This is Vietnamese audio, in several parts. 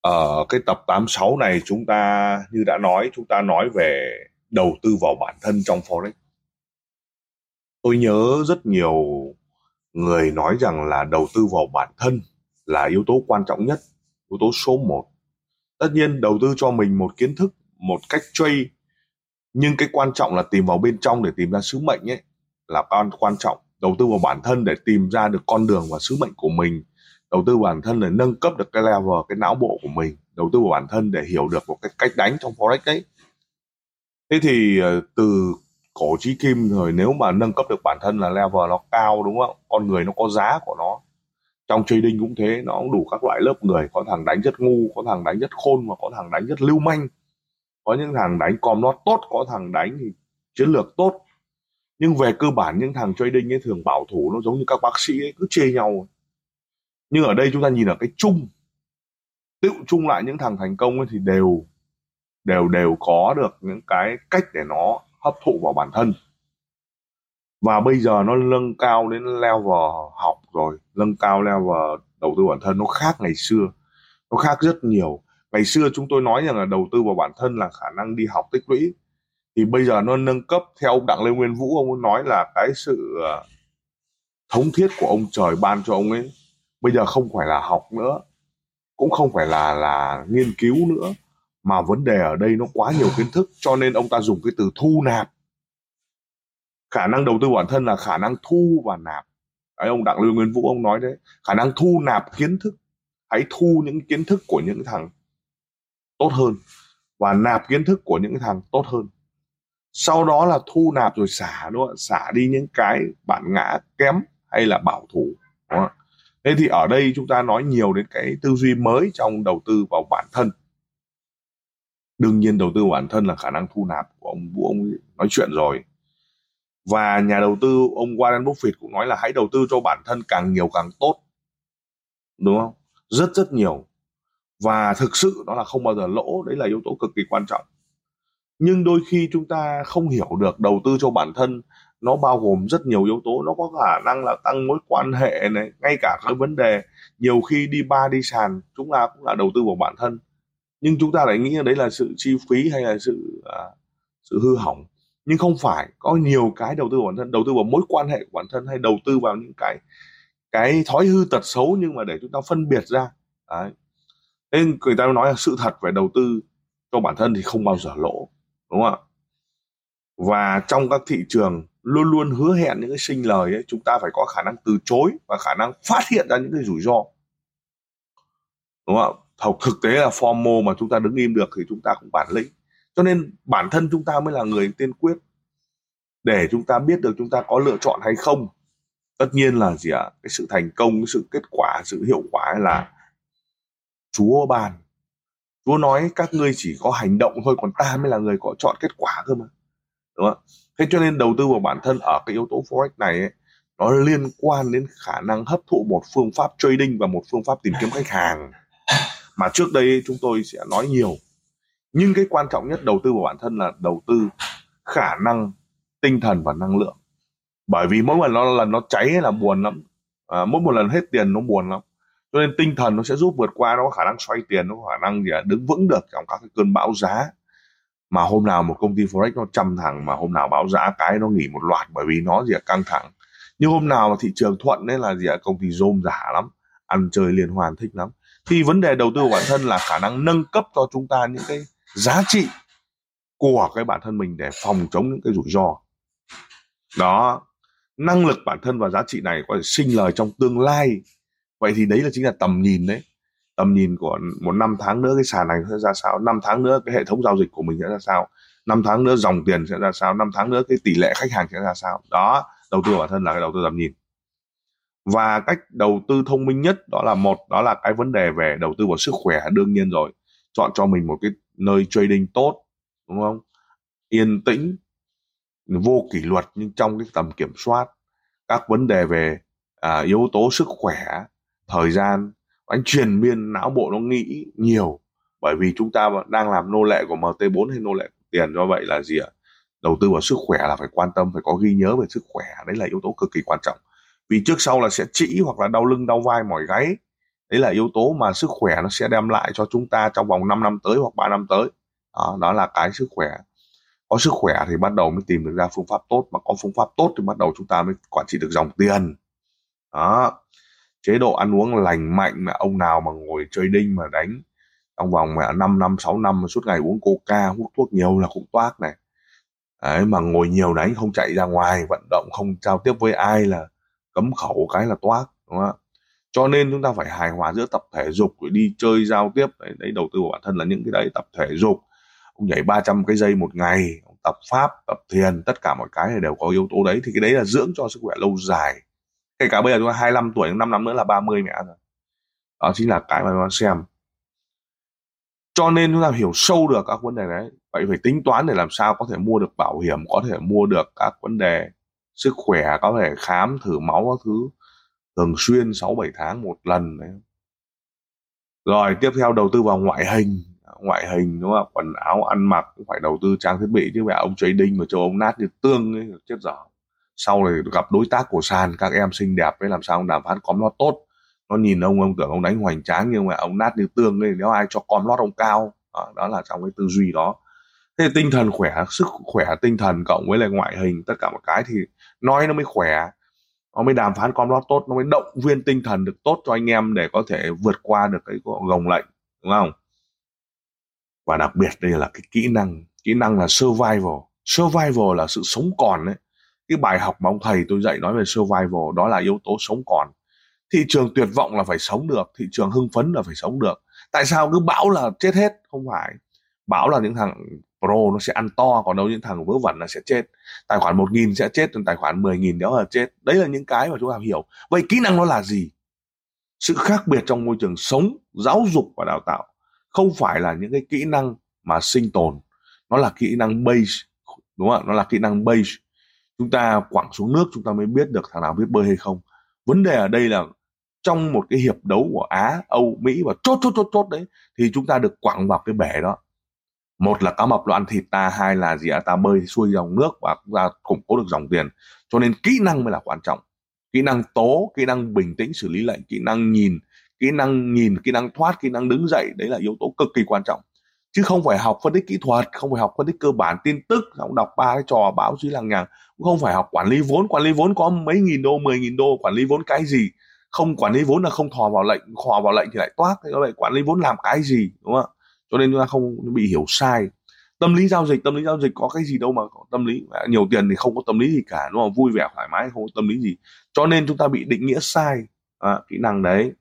Ở cái tập 86 này chúng ta như đã nói chúng ta nói về đầu tư vào bản thân trong forex. Tôi nhớ rất nhiều người nói rằng là đầu tư vào bản thân là yếu tố quan trọng nhất, yếu tố số 1. Tất nhiên đầu tư cho mình một kiến thức, một cách trade nhưng cái quan trọng là tìm vào bên trong để tìm ra sứ mệnh ấy là quan quan trọng đầu tư vào bản thân để tìm ra được con đường và sứ mệnh của mình đầu tư bản thân để nâng cấp được cái level, cái não bộ của mình, đầu tư vào bản thân để hiểu được một cái cách đánh trong forex ấy thế thì ờ, từ cổ trí kim rồi nếu mà nâng cấp được bản thân là level nó cao, đúng không? Con người nó có giá của nó. Trong trading cũng thế, nó cũng đủ các loại lớp người, có thằng đánh rất ngu, có thằng đánh rất khôn và có thằng đánh rất lưu manh. Có những thằng đánh com nó tốt, có thằng đánh thì chiến lược tốt. Nhưng về cơ bản, những thằng trading ấy thường bảo thủ, nó giống như các bác sĩ ấy, cứ chê nhau nhưng ở đây chúng ta nhìn ở cái chung, tự chung lại những thằng thành công ấy thì đều đều đều có được những cái cách để nó hấp thụ vào bản thân. Và bây giờ nó nâng cao đến level học rồi, nâng cao level đầu tư bản thân, nó khác ngày xưa, nó khác rất nhiều. Ngày xưa chúng tôi nói rằng là đầu tư vào bản thân là khả năng đi học tích lũy. Thì bây giờ nó nâng cấp, theo ông đặng lê nguyên vũ, ông ấy nói là cái sự ờ, thống thiết của ông trời ban cho ông ấy bây giờ không phải là học nữa, cũng không phải là là nghiên cứu nữa, mà vấn đề ở đây nó quá nhiều kiến thức, cho nên ông ta dùng cái từ thu nạp khả năng đầu tư bản thân là khả năng thu và nạp đấy, ông đặng Lưu nguyên vũ ông nói đấy, khả năng thu nạp kiến thức hãy thu những kiến thức của những thằng tốt hơn và nạp kiến thức của những thằng tốt hơn sau đó là thu nạp rồi xả, đúng không? xả đi những cái bản ngã kém hay là bảo thủ, đúng không? Thế thì ở đây chúng ta nói nhiều đến cái tư duy mới trong đầu tư vào bản thân. Đương nhiên đầu tư vào bản thân là khả năng thu nạp của ông vũ, ông nói chuyện rồi. Và nhà đầu tư, ông Warren Buffett cũng nói là hãy đầu tư cho bản thân càng nhiều càng tốt. Đúng không? Rất rất nhiều. Và thực sự nó là không bao giờ lỗ, đấy là yếu tố cực kỳ quan trọng. Nhưng đôi khi chúng ta không hiểu được đầu tư cho bản thân nó bao gồm rất nhiều yếu tố. Nó có khả năng là tăng mối quan hệ này ngay cả cái vấn đề. Nhiều khi đi ba đi sàn chúng ta cũng là đầu tư vào bản thân. Nhưng chúng ta lại nghĩ đấy là sự chi phí hay là sự à, sự hư hỏng. Nhưng không phải. Có nhiều cái đầu tư vào bản thân. Đầu tư vào mối quan hệ của bản thân hay đầu tư vào những cái cái thói hư tật xấu nhưng mà để chúng ta phân biệt ra. Đấy. Nên người ta nói là sự thật về đầu tư cho bản thân thì không bao giờ lỗ đúng không ạ? Và trong các thị trường luôn luôn hứa hẹn những cái sinh lời ấy, chúng ta phải có khả năng từ chối và khả năng phát hiện ra những cái rủi ro. Đúng không ạ? Thực tế là formo mà chúng ta đứng im được thì chúng ta cũng bản lĩnh. Cho nên bản thân chúng ta mới là người tiên quyết để chúng ta biết được chúng ta có lựa chọn hay không. Tất nhiên là gì ạ? Cái sự thành công cái sự kết quả sự hiệu quả là Chúa bàn, Chúa nói các ngươi chỉ có hành động thôi còn ta mới là người có chọn kết quả cơ mà. Đúng không? Thế cho nên đầu tư vào bản thân ở cái yếu tố forex này ấy, nó liên quan đến khả năng hấp thụ một phương pháp trading và một phương pháp tìm kiếm khách hàng. Mà trước đây chúng tôi sẽ nói nhiều. Nhưng cái quan trọng nhất đầu tư vào bản thân là đầu tư khả năng tinh thần và năng lượng. Bởi vì mỗi lần nó lần nó cháy là buồn lắm. À, mỗi một lần hết tiền nó buồn lắm. Cho nên tinh thần nó sẽ giúp vượt qua nó có khả năng xoay tiền nó có khả năng gì à, đứng vững được trong các cái cơn bão giá mà hôm nào một công ty forex nó trăm thằng mà hôm nào bão giá cái nó nghỉ một loạt bởi vì nó gì à, căng thẳng. Nhưng hôm nào mà thị trường thuận đấy là gì à, công ty rôm giả lắm ăn chơi liên hoàn thích lắm. Thì vấn đề đầu tư của bản thân là khả năng nâng cấp cho chúng ta những cái giá trị của cái bản thân mình để phòng chống những cái rủi ro. Đó năng lực bản thân và giá trị này có thể sinh lời trong tương lai. Vậy thì đấy là chính là tầm nhìn đấy tầm nhìn của một năm tháng nữa cái sàn này sẽ ra sao? Năm tháng nữa cái hệ thống giao dịch của mình sẽ ra sao? Năm tháng nữa dòng tiền sẽ ra sao? Năm tháng nữa cái tỷ lệ khách hàng sẽ ra sao? Đó đầu tư bản thân là cái đầu tư tầm nhìn. Và cách đầu tư thông minh nhất đó là một đó là cái vấn đề về đầu tư vào sức khỏe đương nhiên rồi. Chọn cho mình một cái nơi trading tốt đúng không? Yên tĩnh vô kỷ luật nhưng trong cái tầm kiểm soát. Các vấn đề về à, yếu tố sức khỏe thời gian anh truyền miên não bộ nó nghĩ nhiều. Bởi vì chúng ta đang làm nô lệ của MT4 hay nô lệ của tiền do vậy là gì ạ? Đầu tư vào sức khỏe là phải quan tâm phải có ghi nhớ về sức khỏe. Đấy là yếu tố cực kỳ quan trọng. Vì trước sau là sẽ trĩ hoặc là đau lưng đau vai mỏi gáy. Đấy là yếu tố mà sức khỏe nó sẽ đem lại cho chúng ta trong vòng 5 năm tới hoặc 3 năm tới. Đó, đó là cái sức khỏe. Có sức khỏe thì bắt đầu mới tìm được ra phương pháp tốt mà có phương pháp tốt thì bắt đầu chúng ta mới quản trị được dòng tiền. Đó chế độ ăn uống lành mạnh mà ông nào mà ngồi chơi đinh mà đánh trong vòng mà 5 năm 6 năm mà suốt ngày uống coca hút thuốc nhiều là cũng toát này. Đấy mà ngồi nhiều đánh không chạy ra ngoài vận động không giao tiếp với ai là cấm khẩu cái là toát đúng không ạ? Cho nên chúng ta phải hài hòa giữa tập thể dục rồi đi chơi giao tiếp. Đấy, đấy đầu tư của bản thân là những cái đấy tập thể dục. Ông nhảy 300 cái dây một ngày tập pháp tập thiền tất cả mọi cái đều có yếu tố đấy. Thì cái đấy là dưỡng cho sức khỏe lâu dài kể cả bây giờ chúng ta 25 tuổi 5 năm nữa là 30 mẹ rồi đó chính là cái mà chúng ta xem cho nên chúng ta hiểu sâu được các vấn đề đấy vậy phải tính toán để làm sao có thể mua được bảo hiểm có thể mua được các vấn đề sức khỏe có thể khám thử máu các thứ thường xuyên 6 7 tháng một lần đấy. Rồi tiếp theo đầu tư vào ngoại hình, ngoại hình đúng không? Quần áo ăn mặc cũng phải đầu tư trang thiết bị chứ mẹ ông trading đinh mà cho ông nát như tương ấy chết dở. Sau này gặp đối tác của sàn các em xinh đẹp với làm sao ông đàm phán com lót tốt. Nó nhìn ông ông tưởng ông đánh hoành tráng nhưng mà ông nát như tương ấy nếu ai cho com lót ông cao. Đó, đó là trong cái tư duy đó. Thế tinh thần khỏe, sức khỏe tinh thần cộng với lại ngoại hình tất cả một cái thì nói nó mới khỏe nó mới đàm phán com lót tốt nó mới động viên tinh thần được tốt cho anh em để có thể vượt qua được cái gồng lệnh đúng không và đặc biệt đây là cái kỹ năng kỹ năng là survival survival là sự sống còn đấy cái bài học mà ông thầy tôi dạy nói về survival, đó là yếu tố sống còn. Thị trường tuyệt vọng là phải sống được, thị trường hưng phấn là phải sống được. Tại sao? Cứ bão là chết hết, không phải. Bão là những thằng pro nó sẽ ăn to, còn đâu những thằng vớ vẩn là sẽ chết. Tài khoản một nghìn sẽ chết tài khoản mười nghìn đó là chết. Đấy là những cái mà chúng ta hiểu. Vậy kỹ năng nó là gì? Sự khác biệt trong môi trường sống, giáo dục và đào tạo. Không phải là những cái kỹ năng mà sinh tồn. Nó là kỹ năng base, đúng không ạ? Nó là kỹ năng base chúng ta quẳng xuống nước chúng ta mới biết được thằng nào biết bơi hay không. Vấn đề ở đây là trong một cái hiệp đấu của Á, Âu, Mỹ và chốt chốt chốt chốt đấy thì chúng ta được quẳng vào cái bể đó. Một là cá mập nó ăn thịt ta hai là gì à ta bơi xuôi dòng nước và chúng ta củng cố được dòng tiền. Cho nên kỹ năng mới là quan trọng. Kỹ năng tố kỹ năng bình tĩnh xử lý lệnh kỹ năng nhìn kỹ năng nhìn kỹ năng thoát kỹ năng đứng dậy đấy là yếu tố cực kỳ quan trọng chứ không phải học phân tích kỹ thuật không phải học phân tích cơ bản tin tức không đọc ba cái trò báo chí làng nhàng cũng không phải học quản lý vốn. Quản lý vốn có mấy nghìn đô mười nghìn đô quản lý vốn cái gì? Không quản lý vốn là không thò vào lệnh thò vào lệnh thì lại toát thế vậy quản lý vốn làm cái gì đúng không cho nên chúng ta không bị hiểu sai. Tâm lý giao dịch tâm lý giao dịch có cái gì đâu mà có tâm lý à, nhiều tiền thì không có tâm lý gì cả đúng không? Vui vẻ thoải mái không có tâm lý gì. Cho nên chúng ta bị định nghĩa sai à, kỹ năng đấy.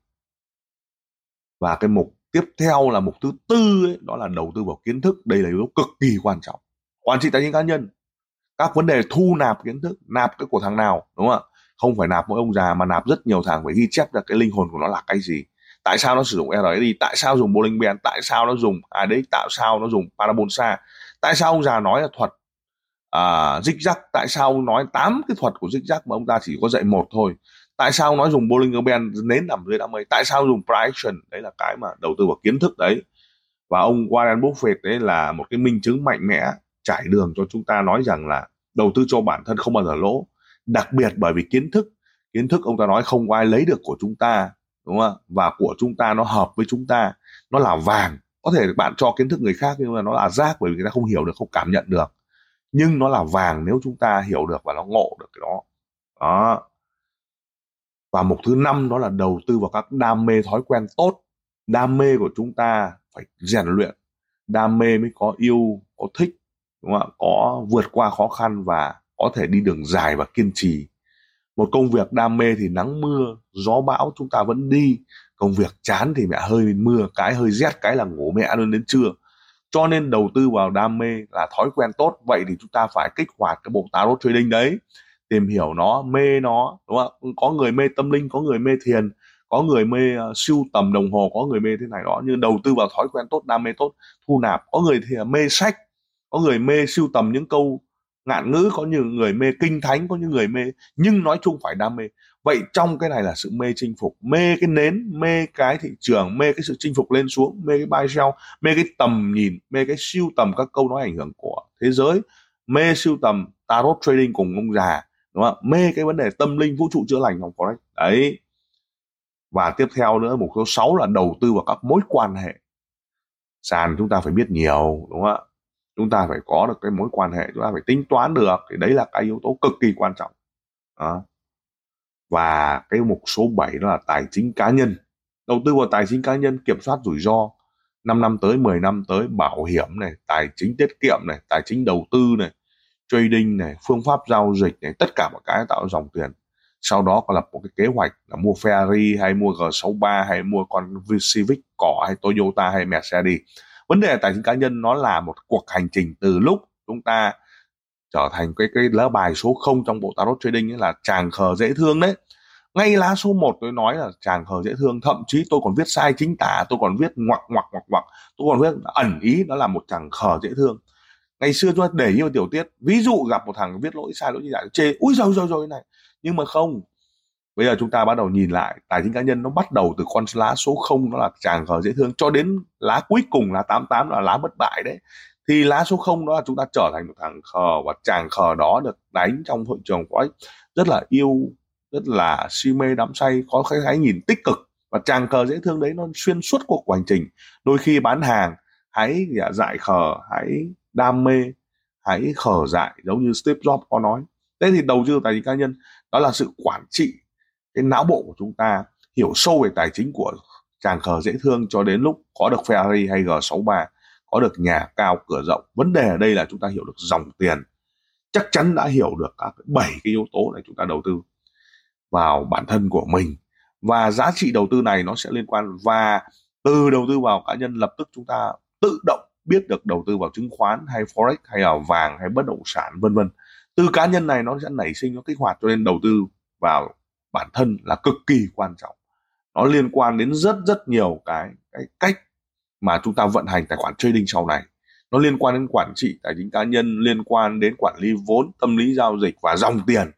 Và cái mục tiếp theo là mục thứ tư ấy, đó là đầu tư vào kiến thức. Đây là yếu tố cực kỳ quan trọng. Quản trị tài chính cá nhân. Các vấn đề thu nạp kiến thức nạp cái của thằng nào đúng không ạ? Không phải nạp mỗi ông già mà nạp rất nhiều thằng phải ghi chép ra cái linh hồn của nó là cái gì. Tại sao nó sử dụng RSI tại sao dùng bowling band tại sao nó dùng à đấy tại sao nó dùng parabolsa tại sao ông già nói là thuật à, dích dắc tại sao ông nói tám cái thuật của dích dắc mà ông ta chỉ có dạy một thôi? Tại sao nói dùng Bollinger band nến nằm dưới đám mây? Tại sao dùng price đấy là cái mà đầu tư vào kiến thức đấy. Và ông Warren Buffett đấy là một cái minh chứng mạnh mẽ, trải đường cho chúng ta nói rằng là đầu tư cho bản thân không bao giờ lỗ. Đặc biệt bởi vì kiến thức kiến thức ông ta nói không ai lấy được của chúng ta, đúng không và của chúng ta nó hợp với chúng ta, nó là vàng. Có thể bạn cho kiến thức người khác nhưng mà nó là rác bởi vì người ta không hiểu được, không cảm nhận được. Nhưng nó là vàng nếu chúng ta hiểu được và nó ngộ được cái đó. Đó và mục thứ năm đó là đầu tư vào các đam mê thói quen tốt. Đam mê của chúng ta phải rèn luyện. Đam mê mới có yêu, có thích, đúng không ạ? Có vượt qua khó khăn và có thể đi đường dài và kiên trì. Một công việc đam mê thì nắng mưa, gió bão chúng ta vẫn đi. Công việc chán thì mẹ hơi mưa, cái hơi rét, cái là ngủ mẹ luôn đến trưa. Cho nên đầu tư vào đam mê là thói quen tốt. Vậy thì chúng ta phải kích hoạt cái bộ tarot trading đấy tìm hiểu nó mê nó đúng không có người mê tâm linh có người mê thiền có người mê uh, siêu tầm đồng hồ có người mê thế này đó như đầu tư vào thói quen tốt đam mê tốt thu nạp. Có người thì ờ, mê sách có người mê siêu tầm những câu ngạn ngữ có những người mê kinh thánh có những người mê nhưng nói chung phải đam mê. Vậy trong cái này là sự mê chinh phục mê cái nến mê cái thị trường mê cái sự chinh phục lên xuống mê cái buy sell mê cái tầm nhìn mê cái siêu tầm các câu nói ảnh hưởng của thế giới mê siêu tầm tarot trading cùng ông già đúng không? Mê cái vấn đề tâm linh, vũ trụ chữa lành không? Có đấy. Đấy. Và tiếp theo nữa, mục số 6 là đầu tư vào các mối quan hệ. Sàn chúng ta phải biết nhiều, đúng không ạ? Chúng ta phải có được cái mối quan hệ, chúng ta phải tính toán được. Thì đấy là cái yếu tố cực kỳ quan trọng. Đó. và cái mục số 7 đó là tài chính cá nhân. Đầu tư vào tài chính cá nhân, kiểm soát rủi ro. 5 năm tới 10 năm tới, bảo hiểm này, tài chính tiết kiệm này, tài chính đầu tư này trading này, phương pháp giao dịch này, tất cả mọi cái tạo dòng tiền. Sau đó có lập một cái kế hoạch là mua Ferrari hay mua G63 hay mua con Civic cỏ hay Toyota hay Mercedes. Vấn đề tài chính cá nhân nó là một cuộc hành trình từ lúc chúng ta trở thành cái cái lá bài số 0 trong bộ tarot trading ấy là chàng khờ dễ thương đấy. Ngay lá số 1 tôi nói là chàng khờ dễ thương, thậm chí tôi còn viết sai chính tả, tôi còn viết ngoặc ngoặc ngoặc ngoặc, tôi còn viết ẩn ý nó là một chàng khờ dễ thương ngày xưa chúng ta để yêu tiểu tiết, ví dụ gặp một thằng viết lỗi sai lỗi như vậy, chê ui rồi rồi rồi này. Nhưng mà không. Bây giờ chúng ta bắt đầu nhìn lại, tài chính cá nhân nó bắt đầu từ con lá số 0 nó là chàng khờ dễ thương, cho đến lá cuối cùng là 88 là lá bất bại đấy. Thì lá số 0 đó là chúng ta trở thành một thằng khờ và chàng khờ đó được đánh trong hội trường ấy rất là yêu, rất là si mê đắm say, có cái cái nhìn tích cực và chàng khờ dễ thương đấy, nó xuyên suốt cuộc hành trình. Đôi khi bán hàng, hãy dạ, giải khờ, hãy đam mê hãy khở dại giống như Steve Jobs có nói. Thế thì đầu tư tài chính cá nhân, đó là sự quản trị cái não bộ của chúng ta, hiểu sâu về tài chính của chàng khờ dễ thương cho đến lúc có được Ferrari hay G63, có được nhà cao, cửa rộng. Vấn đề ở đây là chúng ta hiểu được dòng tiền. Chắc chắn đã hiểu được các bảy cái yếu tố này chúng ta đầu tư vào bản thân của mình. Và giá trị đầu tư này nó sẽ liên quan, và từ đầu tư vào cá nhân lập tức chúng ta tự động biết được đầu tư vào chứng khoán hay forex hay là vàng hay bất động sản, vân vân. Từ cá nhân này nó sẽ nảy sinh nó kích hoạt, cho nên đầu tư vào bản thân là cực kỳ quan trọng. Nó liên quan đến rất rất nhiều cái cái cách mà chúng ta vận hành tài khoản trading sau này. Nó liên quan đến quản trị tài chính cá nhân, liên quan đến quản lý vốn, tâm lý giao dịch và dòng tiền.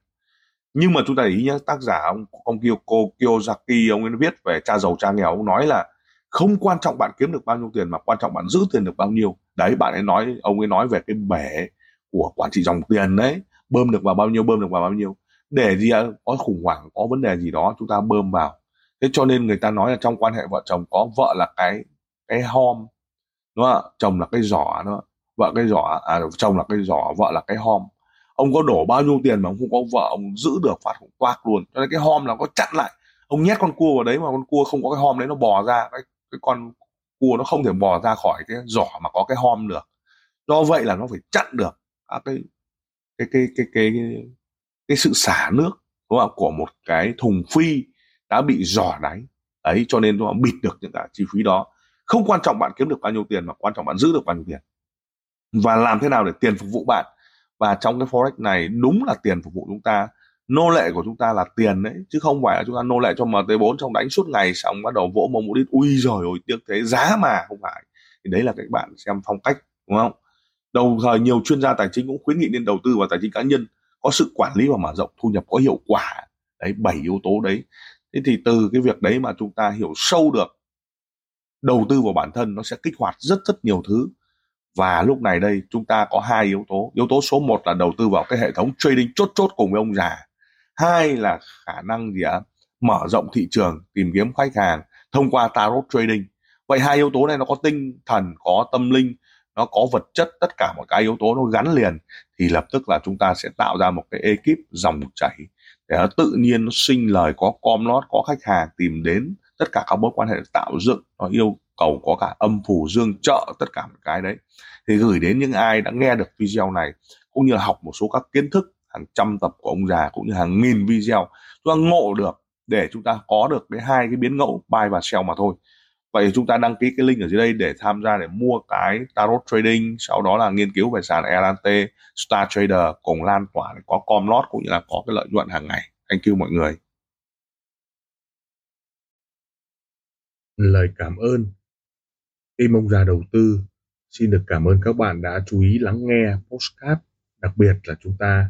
Nhưng mà chúng ta để ý nhé tác giả ông ông kiyoko Kiyosaki ông ấy viết về cha giàu cha nghèo, ông nói là không quan trọng bạn kiếm được bao nhiêu tiền mà quan trọng bạn giữ tiền được bao nhiêu. Đấy, bạn ấy nói, ông ấy nói về cái bể của quản trị dòng tiền đấy. Bơm được vào bao nhiêu, bơm được vào bao nhiêu. Để gì à, có khủng hoảng, có vấn đề gì đó, chúng ta bơm vào. Thế cho nên người ta nói là trong quan hệ vợ chồng có vợ là cái cái hom, đúng không ạ? Chồng là cái giỏ nữa vợ cái giỏ à chồng là cái giỏ, vợ là cái hom. Ông có đổ bao nhiêu tiền mà ông không có vợ, ông giữ được phát cũng toạc luôn. Cho nên cái hom là có chặn lại. Ông nhét con cua vào đấy mà con cua không có cái hom đấy nó bò ra, cái cái con cua nó không thể bò ra khỏi cái giỏ mà có cái hom được. Do vậy là nó phải chặn được các cái cái cái cái cái cái, cái sự xả nước đúng không? của một cái thùng phi đã bị giỏ đáy. Ấy cho nên nó bịt được những cái chi phí đó. Không quan trọng bạn kiếm được bao nhiêu tiền mà quan trọng bạn giữ được bao nhiêu tiền. Và làm thế nào để tiền phục vụ bạn? Và trong cái forex này đúng là tiền phục vụ chúng ta nô lệ của chúng ta là tiền đấy, chứ không phải là chúng ta nô lệ cho MT4 trong đánh suốt ngày xong bắt đầu vỗ mông mũi đít, ui rồi ôi, tiếc thế, giá mà, không phải. Thì đấy là các bạn xem phong cách, đúng không? Đồng thời nhiều chuyên gia tài chính cũng khuyến nghị nên đầu tư vào tài chính cá nhân, có sự quản lý và mở rộng thu nhập có hiệu quả. Đấy, bảy yếu tố đấy. Thế thì từ cái việc đấy mà chúng ta hiểu sâu được, đầu tư vào bản thân nó sẽ kích hoạt rất rất nhiều thứ. Và lúc này đây chúng ta có hai yếu tố. Yếu tố số 1 là đầu tư vào cái hệ thống trading chốt chốt cùng với ông già hai là khả năng gì ạ? Mở rộng thị trường, tìm kiếm khách hàng thông qua tarot trading. Vậy hai yếu tố này nó có tinh thần, có tâm linh, nó có vật chất, tất cả mọi cái yếu tố nó gắn liền, thì lập tức là chúng ta sẽ tạo ra một cái ekip dòng chảy để nó tự nhiên nó sinh lời, có com lót có khách hàng, tìm đến tất cả các mối quan hệ tạo dựng, nó yêu cầu có cả âm phủ, dương trợ, tất cả một cái đấy. Thì gửi đến những ai đã nghe được video này, cũng như là học một số các kiến thức hàng trăm tập của ông già cũng như hàng nghìn video. Chúng ta ngộ được để chúng ta có được cái hai cái biến ngẫu, buy và sell mà thôi. Vậy chúng ta đăng ký cái link ở dưới đây để tham gia để mua cái tarot trading, sau đó là nghiên cứu về sàn LNT Star Trader cùng lan tỏa để có com lót cũng như là có cái lợi nhuận hàng ngày. Thank you mọi người. Lời cảm ơn. Khi ông già đầu tư, xin được cảm ơn các bạn đã chú ý lắng nghe postcard đặc biệt là chúng ta